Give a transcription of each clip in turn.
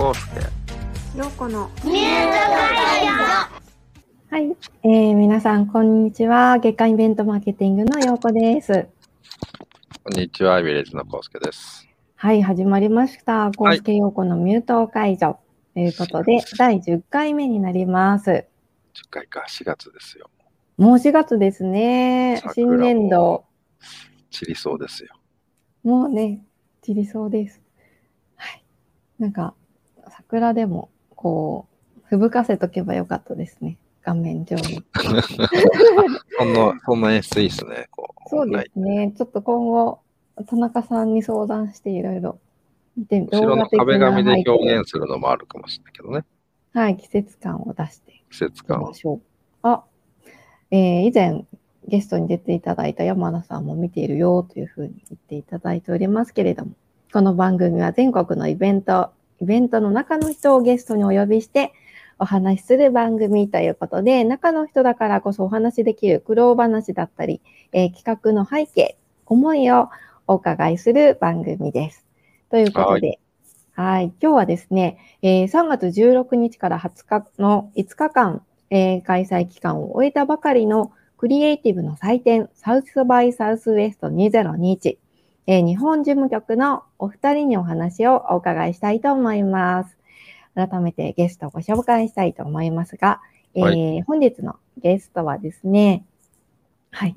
康介。ようこのミュート会はい、えー、皆さんこんにちは。月間イベントマーケティングのようこです。こんにちは、ビレッジの康介です。はい、始まりました。こうすけようこのミュート解除ということで、第10回目になります。10回か、4月ですよ。もう4月ですね。新年度。散りそうですよ。もうね、散りそうです。はい。なんか、桜でも、こう、吹雪かせとけばよかったですね。画面上に。そんな、そんな演出いいっすね。そうですね。ちょっと今後、田中さんに相談していろいろ見て、後ろの壁紙で表現するのもあるかもしれないけどね。はい、季節感を出して季節感ま。しょう。あ、えー以前ゲストに出ていただいた山田さんも見ているよというふうに言っていただいておりますけれども、この番組は全国のイベント、イベントの中の人をゲストにお呼びしてお話しする番組ということで、中の人だからこそお話しできる苦労話だったり、えー企画の背景、思いをお伺いする番組です。ということで、はい今日はですね、えー3月16日から20日の5日間、えー開催期間を終えたばかりのクリエイティブの祭典、サウスバイサウスウエスト2021、えー日本事務局のお二人にお話をお伺いしたいと思います。改めてゲストをご紹介したいと思いますが、えーは本日のゲストはですね、はい、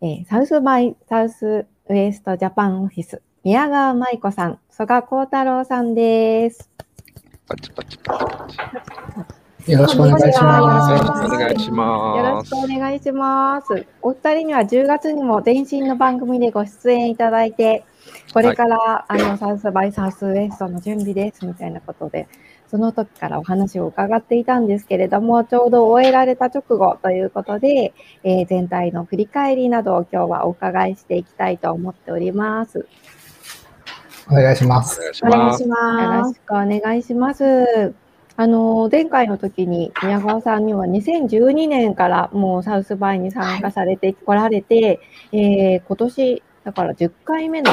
えーサウスバイサウスウエストジャパンオフィス、宮川舞子さん、曽我幸太郎さんです。パチパチパチパチ。よろしくお願いしこんにちまはお願いしよろますしく。お願いします。お二人には10月にも前身の番組でご出演いただいて、これから、あのサウスバイサウスウエストの準備ですみたいなことで、その時からお話を伺っていたんですけれども、ちょうど終えられた直後ということで、えー全体の振り返りなどを今日はお伺いしていきたいと思っております。お願いします。お願いします。いします。ろしくお願いします。あの、前回の時に宮川さんには2012年からもうサウスバイに参加されてこられて、えー今年、だから10回目の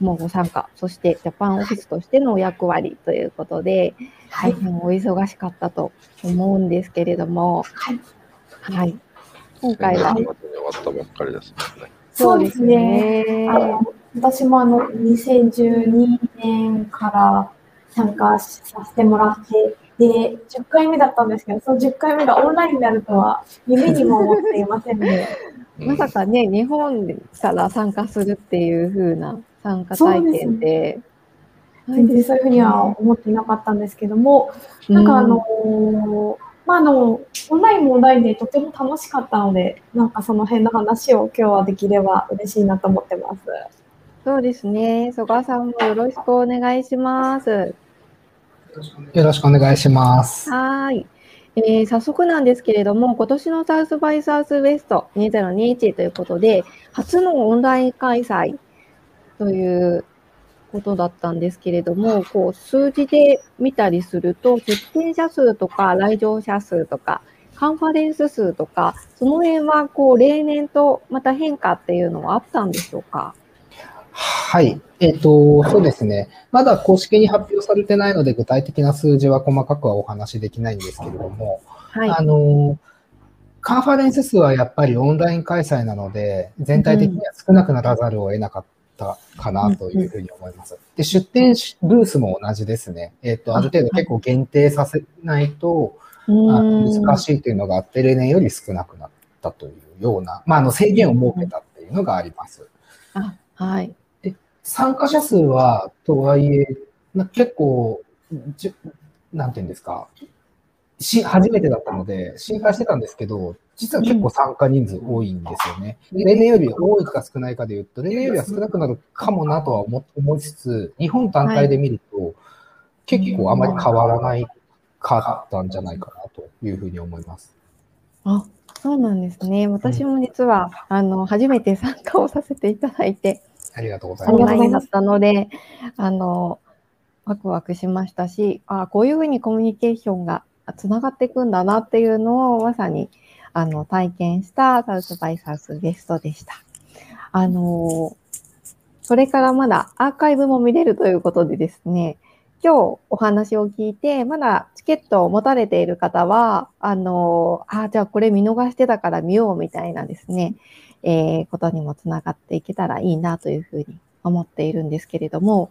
もうご参加、そしてジャパンオフィスとしてのお役割ということで、はい大変お忙しかったと思うんですけれども、はい。はい。今回は終わったばっかりですね。そうですね。ねあの私もあの2012年から参加させてもらって、で、10回目だったんですけど、その10回目がオンラインになるとは夢にも思っていませんで、まさかね、日本から参加するっていう風な参加体験って、全然そういうふうには思っていなかったんですけども、なんかあのーまあ、あの、オンラインもオンラインでとても楽しかったので、なんかその辺の話を今日はできれば嬉しいなと思ってます。そうですね。曽我さんもよろしくお願いします。よろしくお願いします。はーい。えー早速なんですけれども、今年のサウスバイサウスウエスト2021ということで、初のオンライン開催ということだったんですけれども、こう数字で見たりすると、出展者数とか来場者数とか、カンファレンス数とか、その辺はこう例年とまた変化っていうのはあったんでしょうか？はい。えっ、と、そうですね。まだ公式に発表されてないので、具体的な数字は細かくはお話しできないんですけれども、はい。あの、カンファレンス数はやっぱりオンライン開催なので、全体的には少なくならざるを得なかったかなというふうに思います。で、出店ブースも同じですね。えっ、と、ある程度結構限定させないと、難しいというのがあって、例年より少なくなったというような、まあ、あの制限を設けたっていうのがあります。あはい。参加者数は、とはいえ、な結構、じゅなんていうんですか、し初めてだったので、心配してたんですけど、実は結構参加人数多いんですよね。例年より多いか少ないかで言うと、例年よりは少なくなるかもなとは思思いつつ、日本単体で見ると、結構あまり変わらないかったんじゃないかなというふうに思います。あ、そうなんですね。私も実は、あの、初めて参加をさせていただいて、ありがとうございます。だったので、あの、ワクワクしましたし、あこういうふうにコミュニケーションがつながっていくんだなっていうのをまさにあの体験したサウスバイサウスゲストでした。あの、それからまだアーカイブも見れるということでですね、今日お話を聞いて、まだチケットを持たれている方は、あの、あ、じゃあこれ見逃してたから見ようみたいなですね、えーことにもつながっていけたらいいなというふうに思っているんですけれども、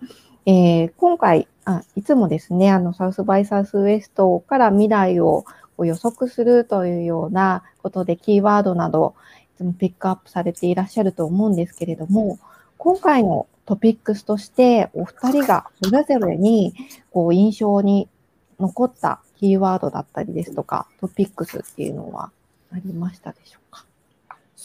えー今回あ、いつもですね、あの、サウスバイサウスウエストから未来を予測するというようなことでキーワードなど、いつもピックアップされていらっしゃると思うんですけれども、今回のトピックスとして、お二人がそれぞれにこう印象に残ったキーワードだったりですとか、トピックスっていうのはありましたでしょうか？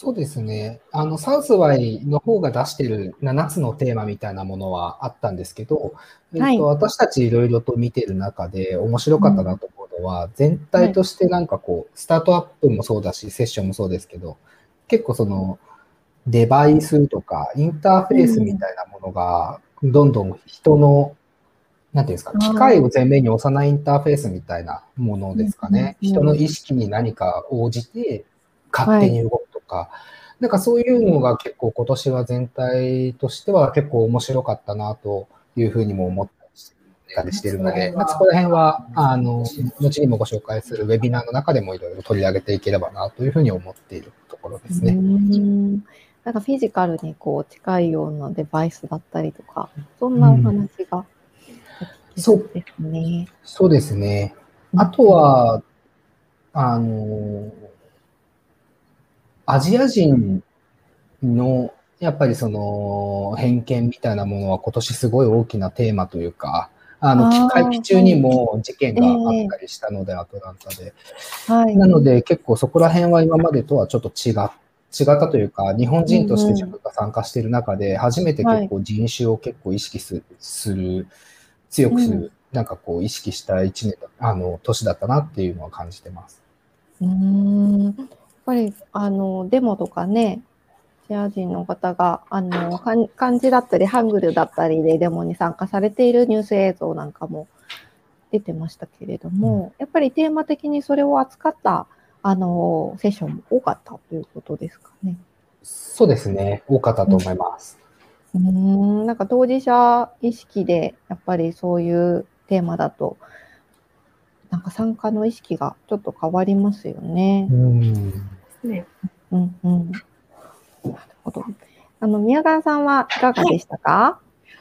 そうですね。あの、サウスワイの方が出してる7つのテーマみたいなものはあったんですけど、えっとはい私たちいろいろと見てる中で面白かったなと思うのは、全体としてなんかこう、スタートアップもそうだし、セッションもそうですけど、結構その、デバイスとかインターフェースみたいなものが、どんどん人の、なんていうんですか、機械を前面に押さないインターフェースみたいなものですかね。うんうん人の意識に何か応じて勝手に動くとか、なんかそういうのが結構今年は全体としては結構面白かったなというふうにも思ったりしてるので、まあ、そこら辺は、あの、後にもご紹介するウェビナーの中でもいろいろ取り上げていければなというふうに思っているところですね。んなんかフィジカルにこう近いようなデバイスだったりとか、そんなお話がそうですね。そうですね。あとは、あの、アジア人の、やっぱりその、偏見みたいなものは今年すごい大きなテーマというか、あの、会期中にも事件があったりしたので、アトランタで。はい。なので結構そこら辺は今までとはちょっと違っ違ったというか、日本人として自分が参加している中で、初めて結構人種を結構意識すする、強くする、うんなんかこう意識した一年だ、あの、年だったなっていうのは感じてます。うーん。やっぱり、あの、デモとかね、アジア人の方が、あの、漢字だったり、ハングルだったりでデモに参加されているニュース映像なんかも出てましたけれども、やっぱりテーマ的にそれを扱った、あの、セッションも多かったということですかね。そうですね。多かったと思います。うーん、なんか当事者意識で、やっぱりそういうテーマだと、なんか参加の意識がちょっと変わりますよね。うん。ねうんうん。なるほど。あの、宮川さんはいかがでしたか、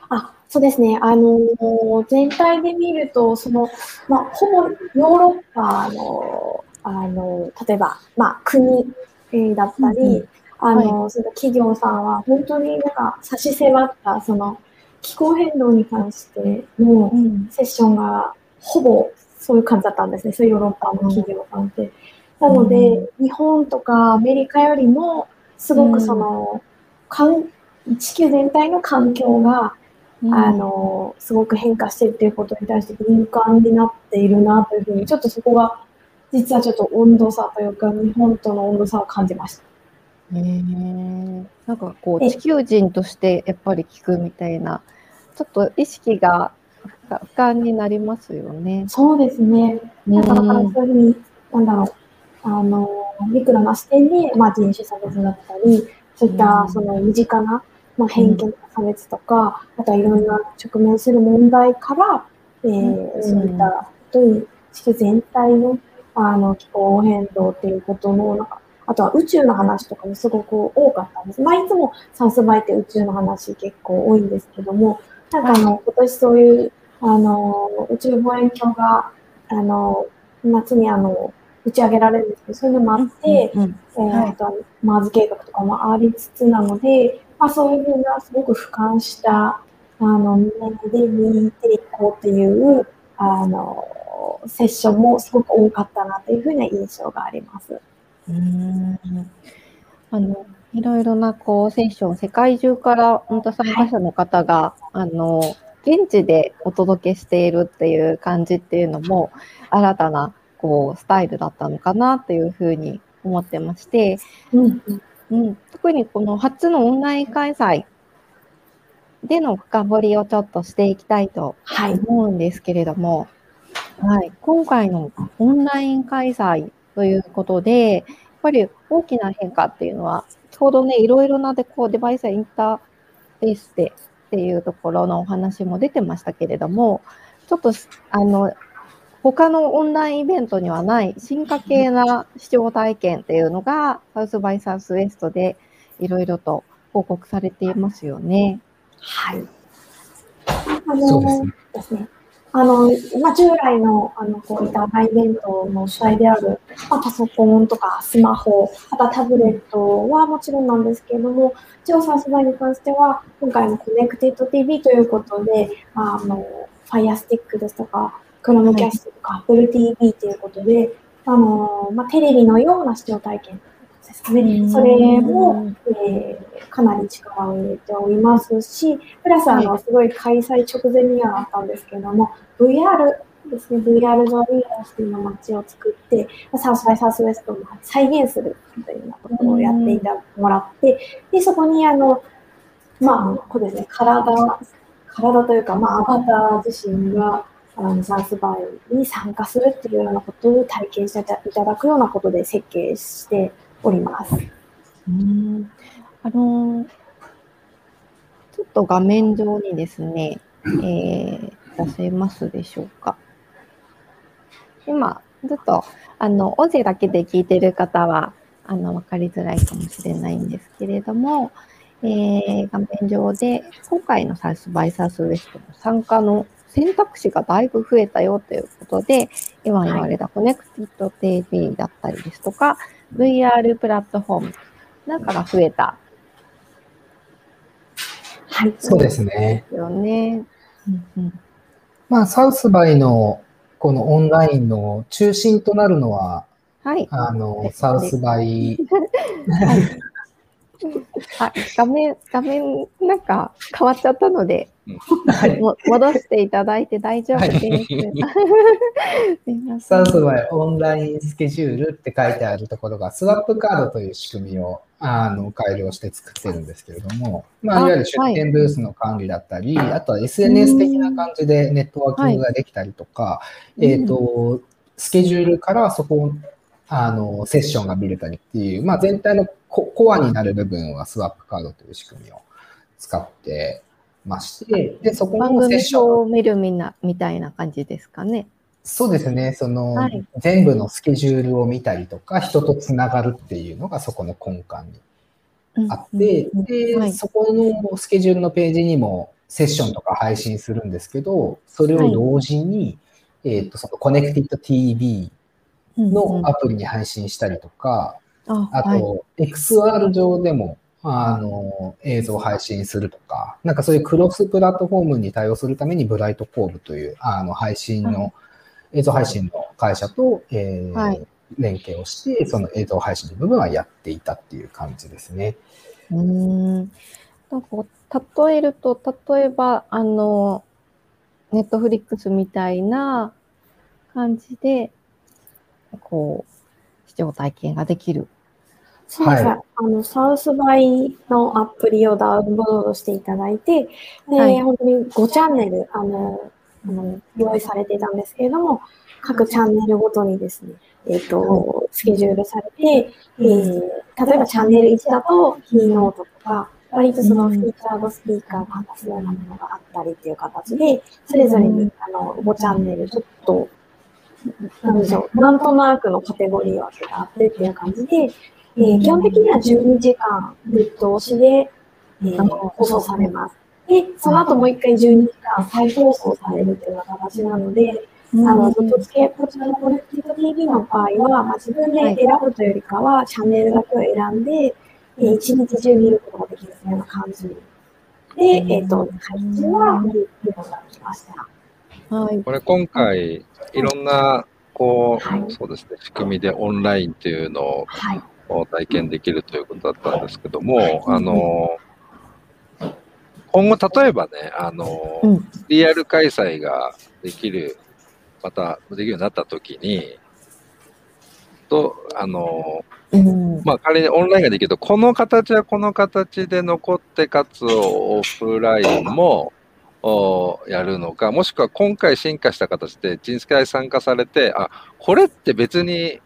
あ、そうですね。あのー全体で見ると、その、まあ、ほぼヨーロッパの、あの、例えば、まあ、国えーだったり、うんうんあの、その企業さんは本当になんか差し迫った、その、気候変動に関してのん。セッションがほぼそういう感じだったんですね。そういうヨーロッパの企業さんって。なので、う日本とかアメリカよりも、すごくその、かん地球全体の環境が、あの、すごく変化してるっていうことに対して敏感になっているなというふうに、ちょっとそこが、実はちょっと温度差というか、日本との温度差を感じました。へえなんかこう、え地球人としてやっぱり聞くみたいな、ちょっと意識が深俯瞰になりますよね。そうですね。なんかだからうんそういうふうに、なんだろう、あの、ミクロな視点で、まあ、人種差別だったり、そういったうんその身近な、まあ、偏見差別とか、あとはいろんな直面する問題から、えーうんそういったことに地球全体のあの気候変動っていうことの、なんか、あとは宇宙の話とかもすごく多かったんです。まあ、いつもサウスバイって宇宙の話結構多いんですけども、なんかあの、今年そういう、あの、宇宙望遠鏡が、あの、夏にあの、打ち上げられるんですけど、そういうのもあって、うんえーはい。あとはマーズ計画とかもありつつなので、まあ、そういうふうなすごく俯瞰したあの目で見ていこうっていうあのセッションもすごく多かったなというふうな印象があります。うん。あのいろいろなこうセッション、世界中から本当参加者の方が、あの現地でお届けしているっていう感じっていうのも新たなこうスタイルだったのかなっていうふうに思ってまして、うんうん、特にこの初のオンライン開催での深掘りをちょっとしていきたいとはい。思うんですけれども、はい、今回のオンライン開催ということで、やっぱり大きな変化っていうのは、ちょうどね、いろいろなでこうデバイスやインターフェースでっていうところのお話も出てましたけれども、ちょっとあの他のオンラインイベントにはない進化系な視聴体験っていうのがサウスバイサウスウエストでいろいろと報告されていますよね。はい。あそうですね。あの、まあ、従来の、あの、こういった大イベントの主体である、まあ、パソコンとかスマホ、あとタブレットはもちろんなんですけれども、一応サウスバイに関しては、今回のコネクテッド TV ということで、あ、の、Fire Stick ですとか、クロムキャストとか、Apple TV ということで、あの、まあ、テレビのような視聴体験ね。それも、えーかなり力を入れておりますし、プラスあの、すごい開催直前にはなったんですけれども、VR ですね、VR 上にオースティンの街を作って、サウスバイサウスウェストを再現するというようなことをやっていたもらって、で、そこにあの、まあ、こうですね、体、体というか、まあ、アバター自身が、あのサウスバイに参加するっていうようなことを体験していただくようなことで設計しております。うんあのちょっと画面上にですね、えー出せますでしょうか。今、ちょっと、あの、音声だけで聞いてる方は、あの、わかりづらいかもしれないんですけれども、えー画面上で、今回のサウスバイサウスウエストの参加の選択肢がだいぶ増えたよということで、今言われたコネクティッド TV だったりですとか、VR プラットフォームなんかが増えたはい。そうですね。ですよね。うんうんまあ、サウスバイのこのオンラインの中心となるのは、はい。あの、サウスバイ、あ、画面、画面、なんか変わっちゃったので、戻していただいて大丈夫です。すいません。オンラインスケジュールって書いてあるところが、スワップカードという仕組みをあの改良して作ってるんですけれども、まあ、あいわゆる出店ブースの管理だったり、あとは SNS 的な感じでネットワーキングができたりとか、い。えっ、と、スケジュールからそこあの、セッションが見れたりっていう、まあ、全体のココアになる部分はスワップカードという仕組みを使ってまして、で、そこのセッション。表を見るみんな、みたいな感じですかね。そうですね。その、はい。全部のスケジュールを見たりとか、人とつながるっていうのがそこの根幹にあって、うん。うんで、はい。そこのスケジュールのページにもセッションとか配信するんですけど、それを同時に、えっ、と、そのコネクティッド TV のアプリに配信したりとか、ああと、はい、XR 上でも、あの、映像配信するとか、なんかそういうクロスプラットフォームに対応するために、 Brightcove という、あの、配信の、映像配信の会社と、えーはい連携をして、その映像配信の部分はやっていたっていう感じですね。うーん。なんか、例えると、例えば、あの、ネットフリックスみたいな感じで、こう、視聴体験ができる。そうですね。はい。あの、サウスバイのアプリをダウンロードしていただいて、で、はい。本当に5チャンネル、あの、あの用意されていたんですけれども、各チャンネルごとにですね、えっ、と、スケジュールされて、えー例えばチャンネル1だと、キーノートとか、割とそのフィーチャードスピーカーが話すようなものがあったりっていう形で、それぞれに、あの、5チャンネル、ちょっと、なんでしょう、なんとなくのカテゴリー分けがあってっていう感じで、えー基本的には12時間ぶっ通しで、えー放送されます。で、その後もう一回12時間再放送されるっていうような形なので、あの、ずっとつけ、こちらのコネクティブ TV の場合は、まあ、自分で選ぶというよりかは、チャンネルだけを選んで、えー一日中見ることができるような感じで、えっ、と、配信は見ることができました。はい。これ今回、いろんな、こう、はいそうですね、仕組みでオンラインっていうのをはい。体験できるということだったんですけども、あの、今後例えばね、あの、うん。リアル開催ができる、またできるようになったときに、と、あの、うん。まあ仮にオンラインができると、この形はこの形で残って、かつオフラインもおやるのか、もしくは今回進化した形で、ジンスカイ参加されて、あ、これって別に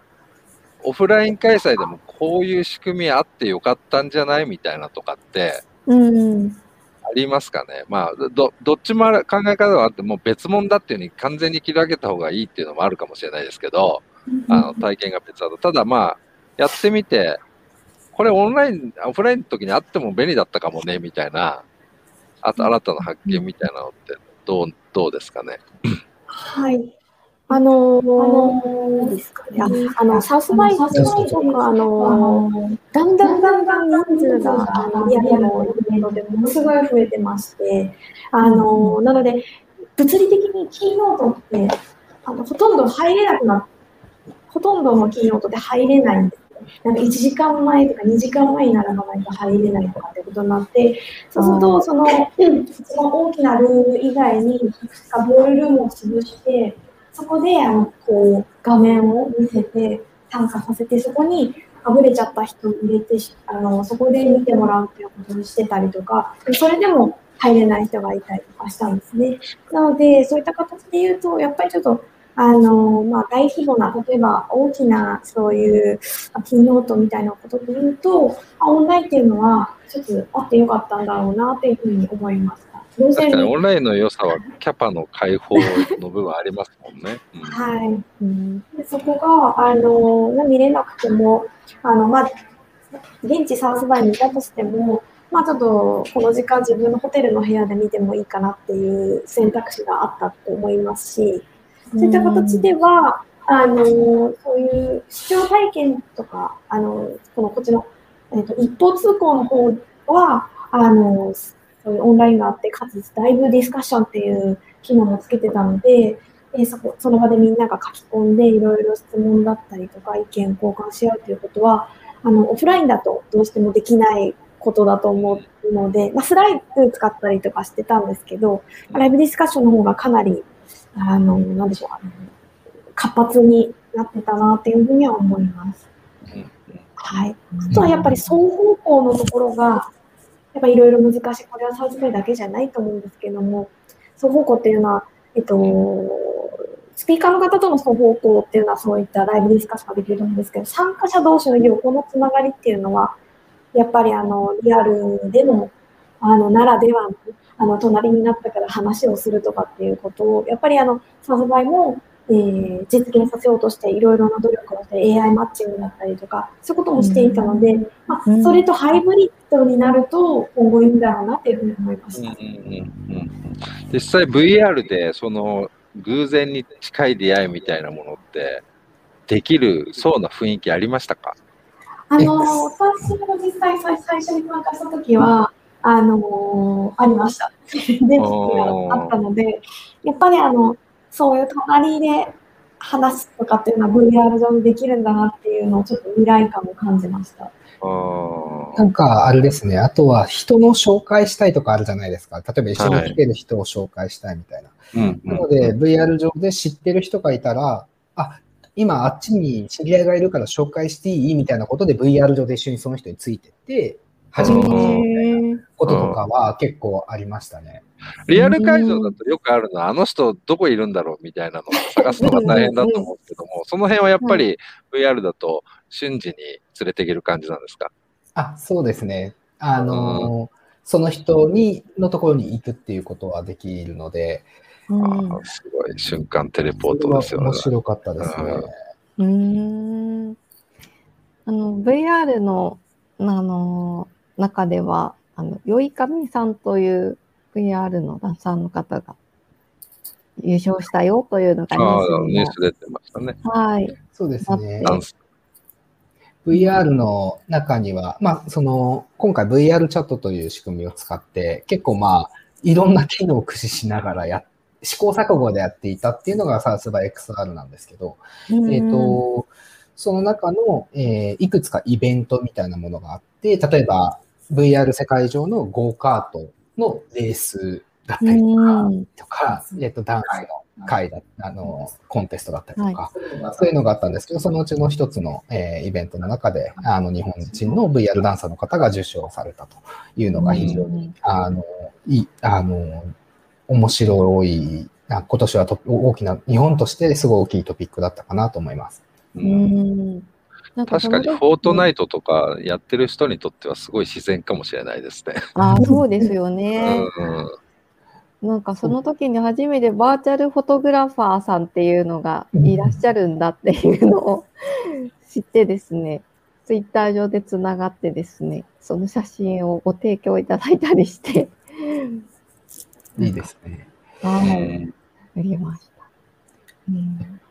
オフライン開催でもこういう仕組みあってよかったんじゃないみたいなとかって、うん。ありますかね。まあ、ど、どっちも考え方はあって、もう別物だっていうふうに完全に切り分けた方がいいっていうのもあるかもしれないですけど、あの、体験が別だと。ただまあ、やってみて、これオンライン、オフラインの時にあっても便利だったかもね、みたいな、あと新たな発見みたいなのって、どう、どうですかね。はい。あのー、何ですかね。ああの、サウスバイとか、あのー、だんだんだんだん人数が、あの、リアルのイベントでものすごい増えてまして、あのー、なので、物理的にキーノートって、あの、ほとんど入れなくなっほとんどのキーノートで入れないんですよ。なんか1時間前とか2時間前にならないと入れないとかってことになって、そうすると、その、うんその大きなルーム以外に、ボールルームを潰して、そこで、あの、こう、画面を見せて、参加させて、そこに、あぶれちゃった人を入れて、あの、そこで見てもらうっていうことにしてたりとか、それでも入れない人がいたりとかしたんですね。なので、そういった形で言うと、やっぱりちょっと、あの、まあ、大規模な、例えば大きな、そういう、キーノートみたいなことで言うと、オンラインっていうのは、ちょっとあってよかったんだろうな、っていうふうに思いました。確かにオンラインの良さはキャパの開放の部分ありますもんね。うんはい。うんでそこが、あの、見れなくても、あの、まあ、現地サウスバイにいたとしても、まあ、ちょっと、この時間自分のホテルの部屋で見てもいいかなっていう選択肢があったと思いますし、そういった形では、あの、そういう視聴体験とか、あの、このこっちの、えっと、一方通行の方は、あの、そういうオンラインがあって、かつライブディスカッションっていう機能もつけてたので、えーそこその場でみんなが書き込んでいろいろ質問だったりとか意見交換し合うということはあのオフラインだとどうしてもできないことだと思うので、まあ、スライド使ったりとかしてたんですけどライブディスカッションの方がかなりあのなんでしょうあの活発になってたなっていうふうには思います。うんはい、あとはやっぱり双方向のところがやっぱいろいろ難しいこれはサウスベイだけじゃないと思うんですけども双方向っていうのはえっと、スピーカーの方との双方向っていうのはそういったライブディスカッションができると思うんですけど、参加者同士の横のつながりっていうのは、やっぱりあの、リアルでの、あの、ならではの、あの、隣になったから話をするとかっていうことを、やっぱりあの、サズバイも、えー実現させようとして、いろいろな努力をして、AI マッチングだったりとか、そういうこともしていたので、まあうん、それとハイブリッドになると、今後いいんだろうなっていうふうに思いました。うんうんうんうん。実際 VR でその偶然に近い出会いみたいなものってできるそうな雰囲気ありましたか？あの、私も実際最最初に参加した時は、あのありました。あったので、やっぱりあの、そういう隣で話すとかっていうのは VR 上でできるんだなっていうのをちょっと未来感を感じました。なんかあれですね、あとは人の紹介したいとかあるじゃないですか。例えば一緒に来てる人を紹介したいみたいな。うんなので VR 上で知ってる人がいたら、あ、今あっちに知り合いがいるから紹介していい？みたいなことで VR 上で一緒にその人についてって、初めてうんへこととかは結構ありましたね。リアル会場だとよくあるのは、あの人どこいるんだろうみたいなのを探すのが大変だと思うんですけども、その辺はやっぱり VR だと瞬時に連れていける感じなんですか？あ、そうですね。あの、その人に、のところに行くっていうことはできるので、ーあーすごい瞬間テレポートですよね。面。白かったですね。うん。うーん。あの VR のあの中ではあのよいかみさんという VR のダンサーの方が優勝したよというのがニュースニュース出てましたね。はいそうですね。ダンス。VR の中には、まあ、その、今回 VR チャットという仕組みを使って、結構まあ、いろんな機能を駆使しながらや、試行錯誤でやっていたっていうのがサウスバイ XR なんですけど、えっ、と、その中の、えーいくつかイベントみたいなものがあって、例えば VR 世界上のゴーカートのレースだったりとか、えっ、と、ダンスの会だ、あの、コンテストだったりとか、そういうのがあったんですけど、そのうちの一つの、えーイベントの中で、あの、日本人の VR ダンサーの方が受賞されたというのが非常に、あの、いい、あの、面白い、あ今年はと大きな、日本としてすごい大きいトピックだったかなと思います。ううんんなんかそ確かのにフォートナイトとかやってる人にとってはすごい自然かもしれないですね。ああ、そうですようね。んうんなんかその時に初めてバーチャルフォトグラファーさんっていうのがいらっしゃるんだっていうのを知ってですね、ツイッター上でつながってですね、その写真をご提供いただいたりして、いいですね。はい、ありました。うん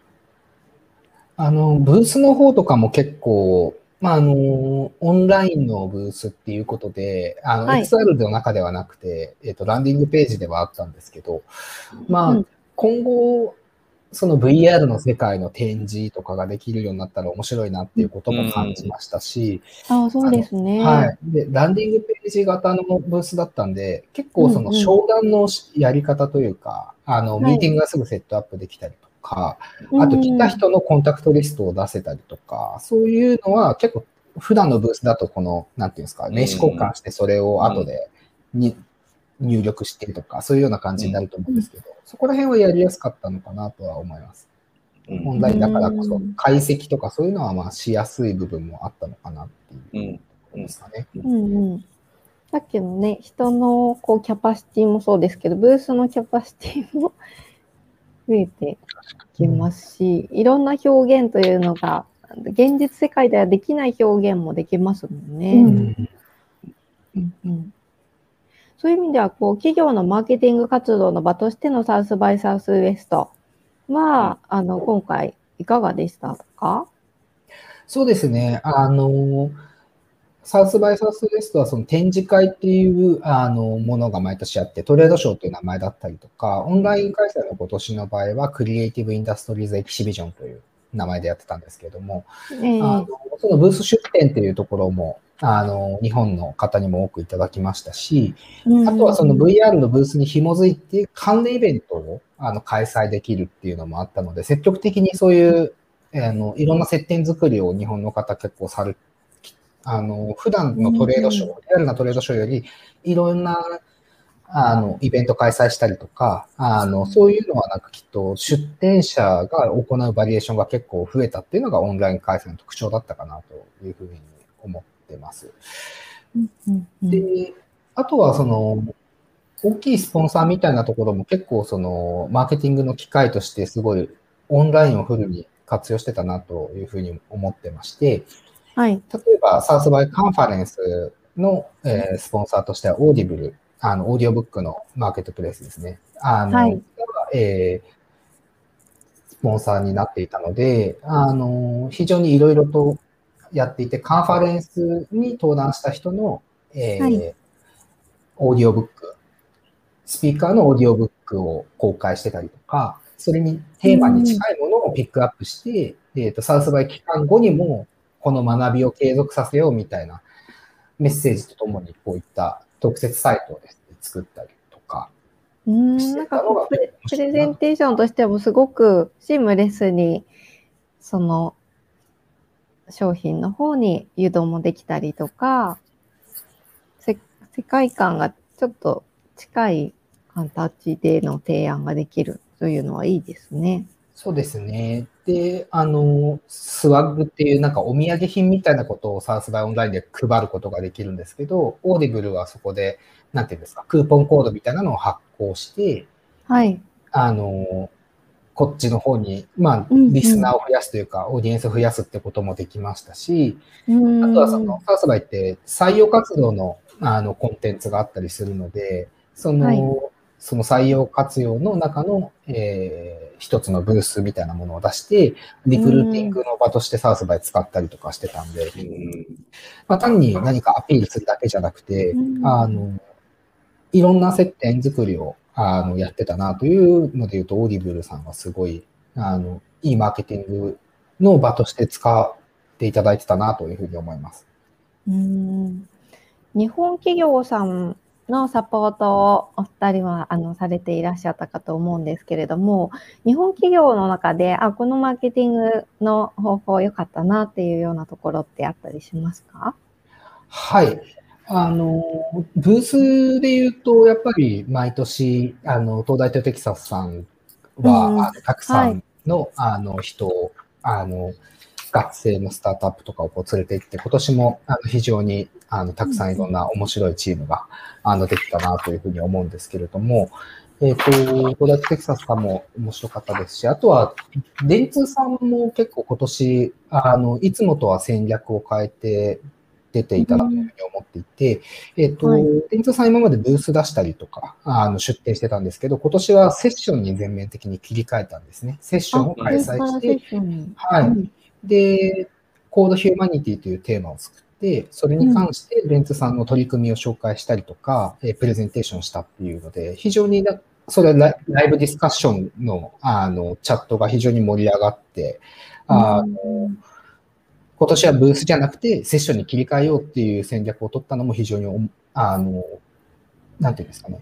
あの、ブースの方とかも結構、まあ、あの、オンラインのブースっていうことで、あの、はい。XR の中ではなくて、えっ、と、ランディングページではあったんですけど、まあ、うん。今後、その VR の世界の展示とかができるようになったら面白いなっていうことも感じましたし、ああ、そうですね。はい。で、ランディングページ型のブースだったんで、結構その商談のやり方というか、あの、はい。ミーティングがすぐセットアップできたりとか、うん。あと来た人のコンタクトリストを出せたりとか、そういうのは結構普段のブースだとこの、なんていうんですか、名刺交換してそれを後でに入力してとか、そういうような感じになると思うんですけど、そこら辺はやりやすかったのかなとは思います。うん。オンラインだからこそうん、解析とかそういうのはまあしやすい部分もあったのかなっていう。うん。ところですかね。うんうん。さっきのね、人のこうキャパシティもそうですけど、ブースのキャパシティも増えてきますし、いろんな表現というのが、現実世界ではできない表現もできますもんね。ううん。んうんうん。そういう意味では、こう、企業のマーケティング活動の場としてのサウスバイサウスウエストは、あの、今回いかがでしたか？そうですね。あの、サウスバイサウスウエストはその展示会っていうあのものが毎年あって、トレードショーという名前だったりとか、オンライン開催の今年の場合は、クリエイティブ・インダストリーズ・エキシビジョンという名前でやってたんですけれども、ええ。あのそのブース出展っていうところも、あの日本の方にも多くいただきましたし、あとはその VR のブースに紐づいて関連イベントをあの開催できるっていうのもあったので、積極的にそういうあのいろんな接点作りを日本の方結構さる、あの普段のトレードショー、うんリアルなトレードショーよりいろんなあのイベント開催したりとか、あのそういうのはなんかきっと出展者が行うバリエーションが結構増えたっていうのがオンライン開催の特徴だったかなというふうに思ってます。で、あとはその、大きいスポンサーみたいなところも結構その、マーケティングの機会としてすごいオンラインをフルに活用してたなというふうに思ってまして、はい。例えばサウスバイカンファレンスの、えースポンサーとしては Audible、あの、オーディオブックのマーケットプレイスですね。あの、はいがえースポンサーになっていたので、あの、非常にいろいろとやっていて、カンファレンスに登壇した人の、えーはいオーディオブック、スピーカーのオーディオブックを公開してたりとか、それにテーマに近いものをピックアップして、えっ、と、サウスバイ期間後にも、この学びを継続させようみたいなメッセージとともに、こういった特設サイトをですね、作ったりとか、うーん、なんかプレゼンテーションとしてもすごくシームレスに、その、商品の方に誘導もできたりとか、せ世界観がちょっと近い形での提案ができるというのはいいですね。そうですね。で、あの、スワッグっていうなんかお土産品みたいなことをサウスバイオンラインで配ることができるんですけど、 Audible はそこで、なんていうんですか、クーポンコードみたいなのを発行して、はい。あの、こっちの方に、まあ、うんうん。リスナーを増やすというか、オーディエンスを増やすってこともできましたし、うーん。あとはその、サウスバイって採用活動のあのコンテンツがあったりするので、その、はい。その採用活用の中の、えー一つのブースみたいなものを出して、リクルーティングの場としてサウスバイ使ったりとかしてたんで、うん。まあ、単に何かアピールするだけじゃなくて、うん。あの、いろんな接点作りをあのやってたなというので言うと、 Audible さんはすごい、あの、いいマーケティングの場として使っていただいてたなというふうに思います。うーん。日本企業さんのサポートをお二人はあのされていらっしゃったかと思うんですけれども、日本企業の中で、あ、このマーケティングの方法良かったなっていうようなところってあったりしますか？はい。あの、ブースで言うと、やっぱり毎年、あの、東大とテキサスさんは、うん。たくさんの、あの、人を、あの、学生のスタートアップとかをこう連れて行って、今年もあの非常にあのたくさんいろんな面白いチームがあのできたなというふうに思うんですけれども、えっ、ー、と、コダテキサスさんも面白かったですし、あとは、電通さんも結構今年、あの、いつもとは戦略を変えて出ていたなというふうに思っていて、うん、えっ、ー、と、はい、電通さん今までブース出したりとか、あの、出展してたんですけど、今年はセッションに全面的に切り替えたんですね。セッションを開催して、はい。で、コードヒューマニティというテーマを作って、それに関してレンツさんの取り組みを紹介したりとか、うん、プレゼンテーションしたっていうので、非常にそれライブディスカッションのあのチャットが非常に盛り上がって、あの、うん、今年はブースじゃなくてセッションに切り替えようっていう戦略を取ったのも非常に、あの、なんていうんですかね。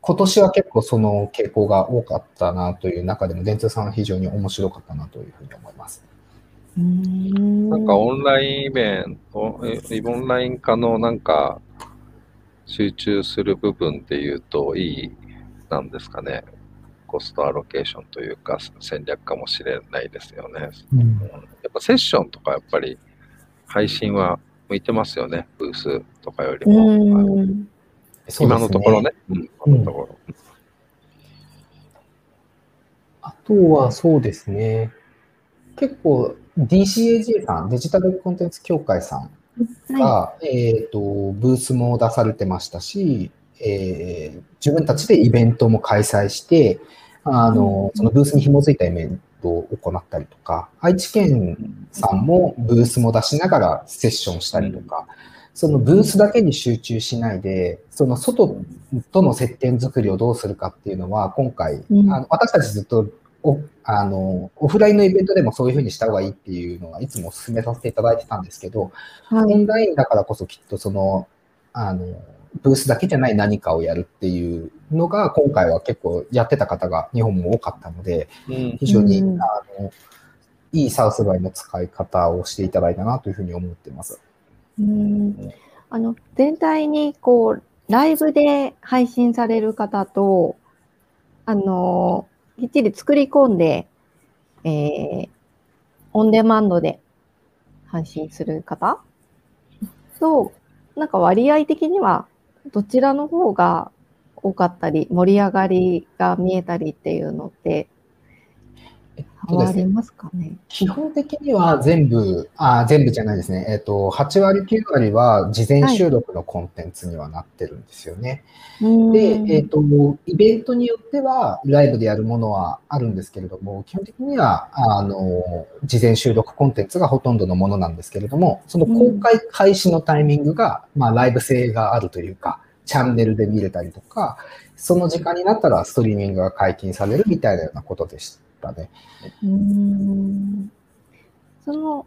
今年は結構その傾向が多かったなという中でも、電通さんは非常に面白かったなというふうに思います。なんかオンラインイベント、オンライン化のなんか集中する部分で言うといいなんですかね、コストアロケーションというか戦略かもしれないですよね。うん、やっぱセッションとかやっぱり配信は向いてますよね、ブースとかよりも。今のところね。今のところ。あとはそうですね。結構 DCAG さん、デジタルコンテンツ協会さんが、はい、えっ、ー、と、ブースも出されてましたし、えー、自分たちでイベントも開催して、あの、そのブースに紐づいたイベントを行ったりとか、愛知県さんもブースも出しながらセッションしたりとか、そのブースだけに集中しないで、その外との接点作りをどうするかっていうのは、今回、あの私たちずっとおあのオフラインのイベントでもそういうふうにした方がいいっていうのはいつもお勧めさせていただいてたんですけど、はい、オンラインだからこそきっとその、あの、ブースだけじゃない何かをやるっていうのが、今回は結構やってた方が日本も多かったので、非常に、うん、あのいいサウスバイの使い方をしていただいたなというふうに思ってます。うん。あの全体にこうライブで配信される方と、あのきっちり作り込んで、えー、オンデマンドで配信する方？と、なんか割合的にはどちらの方が多かったり、盛り上がりが見えたりっていうのって、変わりますかね、基本的には全部、あ全部じゃないですね。えっ、ー、と、8割、9割は事前収録のコンテンツにはなってるんですよね。はい、で、えっ、ー、と、イベントによってはライブでやるものはあるんですけれども、基本的には、あの、事前収録コンテンツがほとんどのものなんですけれども、その公開開始のタイミングが、まあ、ライブ性があるというか、チャンネルで見れたりとか、その時間になったらストリーミングが解禁されるみたいなようなことでした。かね。うんその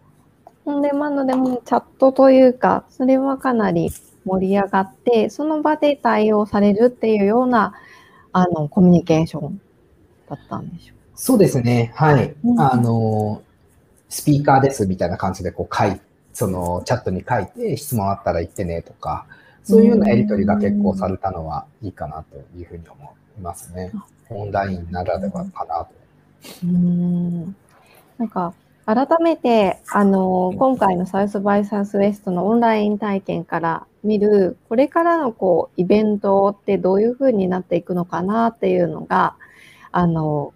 オンデマンドでもチャットというか、それはかなり盛り上がって、その場で対応されるっていうようなあのコミュニケーションだったんでしょうそうですね。はい。うん、あの、スピーカーですみたいな感じでこう書いそのチャットに書いて質問あったら言ってねとか、そういうようなやり取りが結構されたのはいいかなというふうに思いますね。オンラインならではかなと。うん。なんか改めてあの今回のサウスバイサウスウェストのオンライン体験から見るこれからのこうイベントってどういうふうになっていくのかなっていうのがあの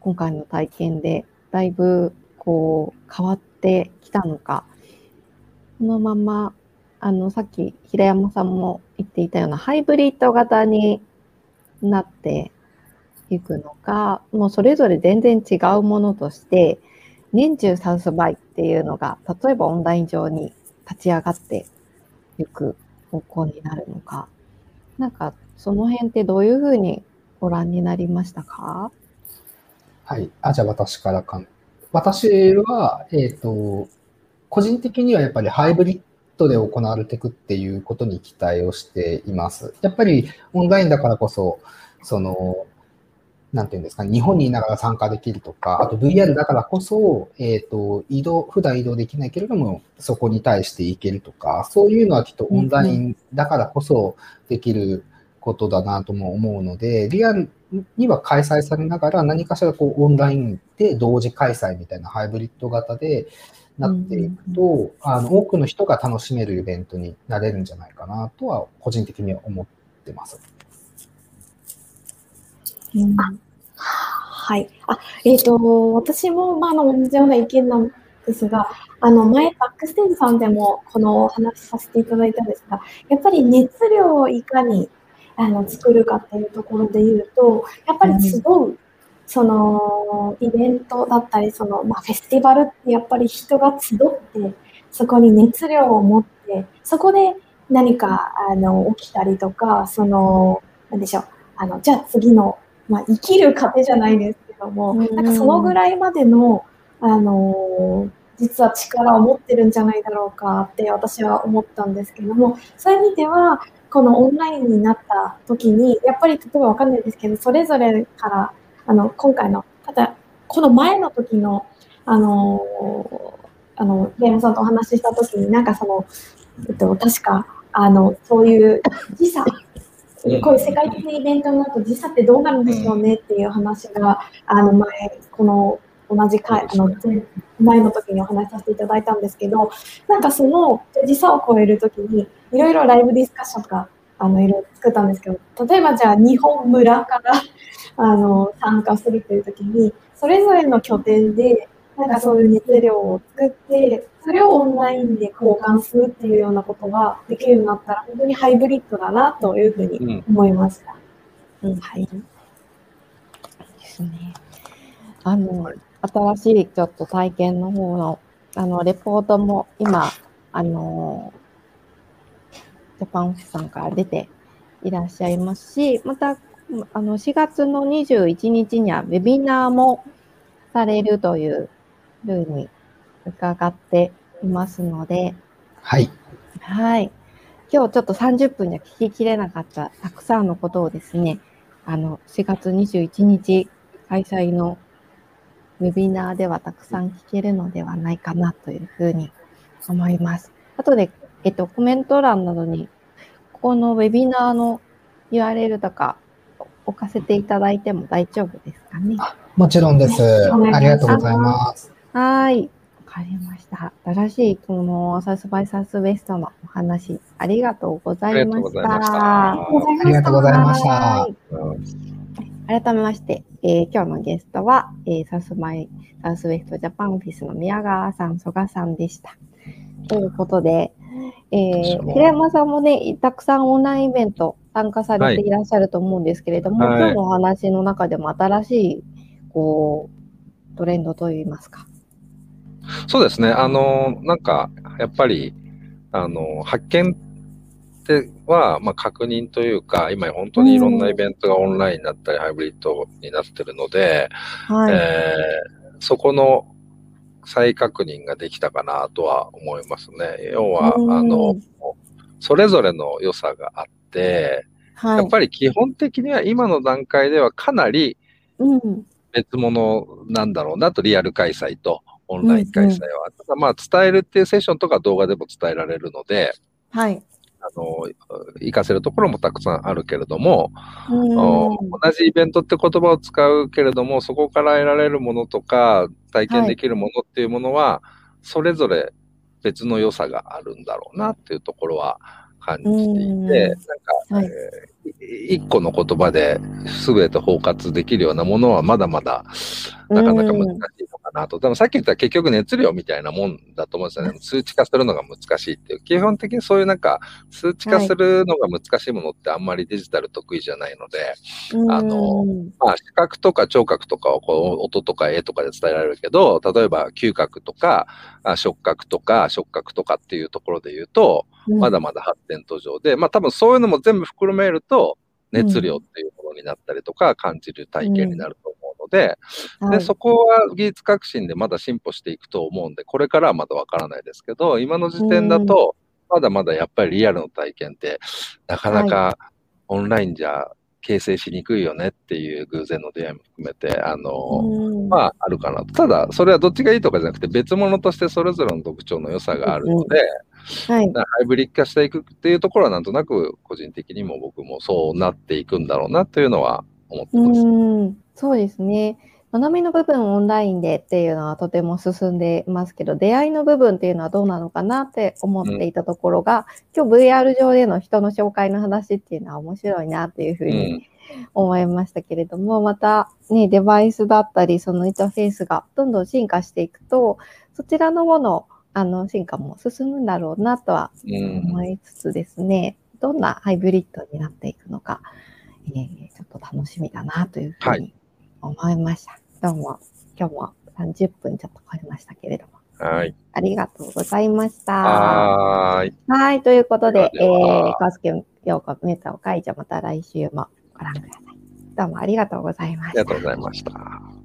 今回の体験でだいぶこう変わってきたのかこのままあのさっき平山さんも言っていたようなハイブリッド型になっていくのか、もうそれぞれ全然違うものとして、年中サウスバイっていうのが、例えばオンライン上に立ち上がっていく方向になるのか、なんかその辺ってどういうふうにご覧になりましたか？はい。あ、じゃあ私からかん。私は、えっ、ー、と、個人的にはやっぱりハイブリッドで行われていくっていうことに期待をしています。やっぱりオンラインだからこそ、その、なんていうんですか、日本にいながら参加できるとか、あと VR だからこそ、えっ、ー、と、移動、普段移動できないけれども、そこに対していけるとか、そういうのはきっとオンラインだからこそできる、ことだなとも思うので、リアルには開催されながら何かしらこうオンラインで同時開催みたいなハイブリッド型でなっていくと、あの多くの人が楽しめるイベントになれるんじゃないかなとは個人的には思ってます。うんはい。あ、えっ、と、私も、まあ、あの、同じような意見なんですが、あの、前、バックステージさんでも、このお話しさせていただいたんですが、やっぱり熱量をいかに、あの、作るかっていうところで言うと、やっぱり集う、その、イベントだったり、その、まあ、フェスティバルってやっぱり人が集って、そこに熱量を持って、そこで何か、あの、起きたりとか、その、なんでしょう、あの、じゃあ次の、まあ、生きる糧じゃないですけども、うん。なんかそのぐらいまでの、あのー実は力を持ってるんじゃないだろうかって私は思ったんですけども、そういう意味では、このオンラインになった時に、やっぱり例えばわかんないですけど、それぞれから、あの、今回の、ただ、この前の時の、あのーあの、レイムさんとお話しした時に、なんかその、えっと、確か、あの、そういう時差、こういう世界的なイベントになると時差ってどうなるんでしょうねっていう話が、あの前、この同じ回、あの前前の時にお話しさせていただいたんですけど、なんかその時差を超える時に、いろいろライブディスカッションがあのいろいろ作ったんですけど、例えばじゃあ日本村から あの参加するという時に、それぞれの拠点で、なんかそういう熱量を作って、それをオンラインで交換するっていうようなことができるようになったら、本当にハイブリッドだなというふうにうん。思いました。うんはい。ですね。あの、新しいちょっと体験の方の、あの、レポートも今、あの、ジャパンオフィスさんから出ていらっしゃいますし、また、あの、4月の21日にはウェビナーもされるというふうに伺っていますので、はい。はい。今日ちょっと30分じゃ聞ききれなかったたくさんのことをですね、あの、4月21日開催のウェビナーではたくさん聞けるのではないかなというふうに思います。後で、えっと、コメント欄などに、ここのウェビナーの URL とか置かせていただいても大丈夫ですかね。もちろんです。ありがとうございます。はーい。わかりました。新しいこのサウスバイサウスウェストのお話、ありがとうございましがとうございました。た。ありがとうございました改めまして、えー今日のゲストは、えーサウスバイサウスウェストジャパンオフィスの宮川さん、曽我さんでした。ということで、えー平山さんもね、たくさんオンラインイベント参加されていらっしゃると思うんですけれども、はい今日のお話の中でも新しい、こう、トレンドといいますか。そうですね。あの、なんか、やっぱり、あの、発見っては、まあ、確認というか、今本当にいろんなイベントがオンラインになったり、ハイブリッドになってるので、はい。えーそこの再確認ができたかなとは思いますね。要は、うんあの、それぞれの良さがあって、はい。やっぱり基本的には今の段階ではかなりうん。別物なんだろうなと、リアル開催とオンライン開催は。ただまあ、伝えるっていうセッションとか動画でも伝えられるので、はい。あの、活かせるところもたくさんあるけれども、うん。同じイベントって言葉を使うけれども、そこから得られるものとか、体験できるものっていうものは、それぞれ別の良さがあるんだろうなっていうところは感じていて、うん。なんか、はい。えー一個の言葉で全て包括できるようなものはまだまだなかなか難しいのかなと。でもさっき言った結局熱量みたいなもんだと思うんですよね。数値化するのが難しいっていう。基本的にそういうなんか数値化するのが難しいものってあんまりデジタル得意じゃないので、あのうんまあ視覚とか聴覚とかをこう音とか絵とかで伝えられるけど、例えば嗅覚とかあ触覚とか触覚とかっていうところで言うと、まだまだ発展途上で、まあ多分そういうのも全部含めると、熱量っていうものになったりとか、感じる体験になるとで、で、はいそこは技術革新でまだ進歩していくと思うんで、これからはまだわからないですけど、今の時点だと、まだまだやっぱりリアルの体験って、なかなかオンラインじゃ形成しにくいよねっていう偶然の出会いも含めて、あの、うんまあ、あるかなと。ただ、それはどっちがいいとかじゃなくて、別物としてそれぞれの特徴の良さがあるので、はい。ハイブリッド化していくっていうところはなんとなく個人的にも僕もそうなっていくんだろうなというのは思ってうます。ん、そうですね。学びの部分オンラインでっていうのはとても進んでいますけど、出会いの部分っていうのはどうなのかなって思っていたところが、今日 VR 上での人の紹介の話っていうのは面白いなっていうふううにん、思いましたけれども、またね、デバイスだったり、そのインターフェースがどんどん進化していくと、そちらのもの、あの、進化も進むんだろうなとはうん思いつつですね、どんなハイブリッドになっていくのか、えーちょっと楽しみだなというふうはに思いました。どうも、今日も30分ちょっと超えましたけれども、はい。ありがとうございました。はーい。はい、ということで、えではー、カスケ陽子メタを会じゃまた来週もご覧ください。どうもありがとうございました。ありがとうございました。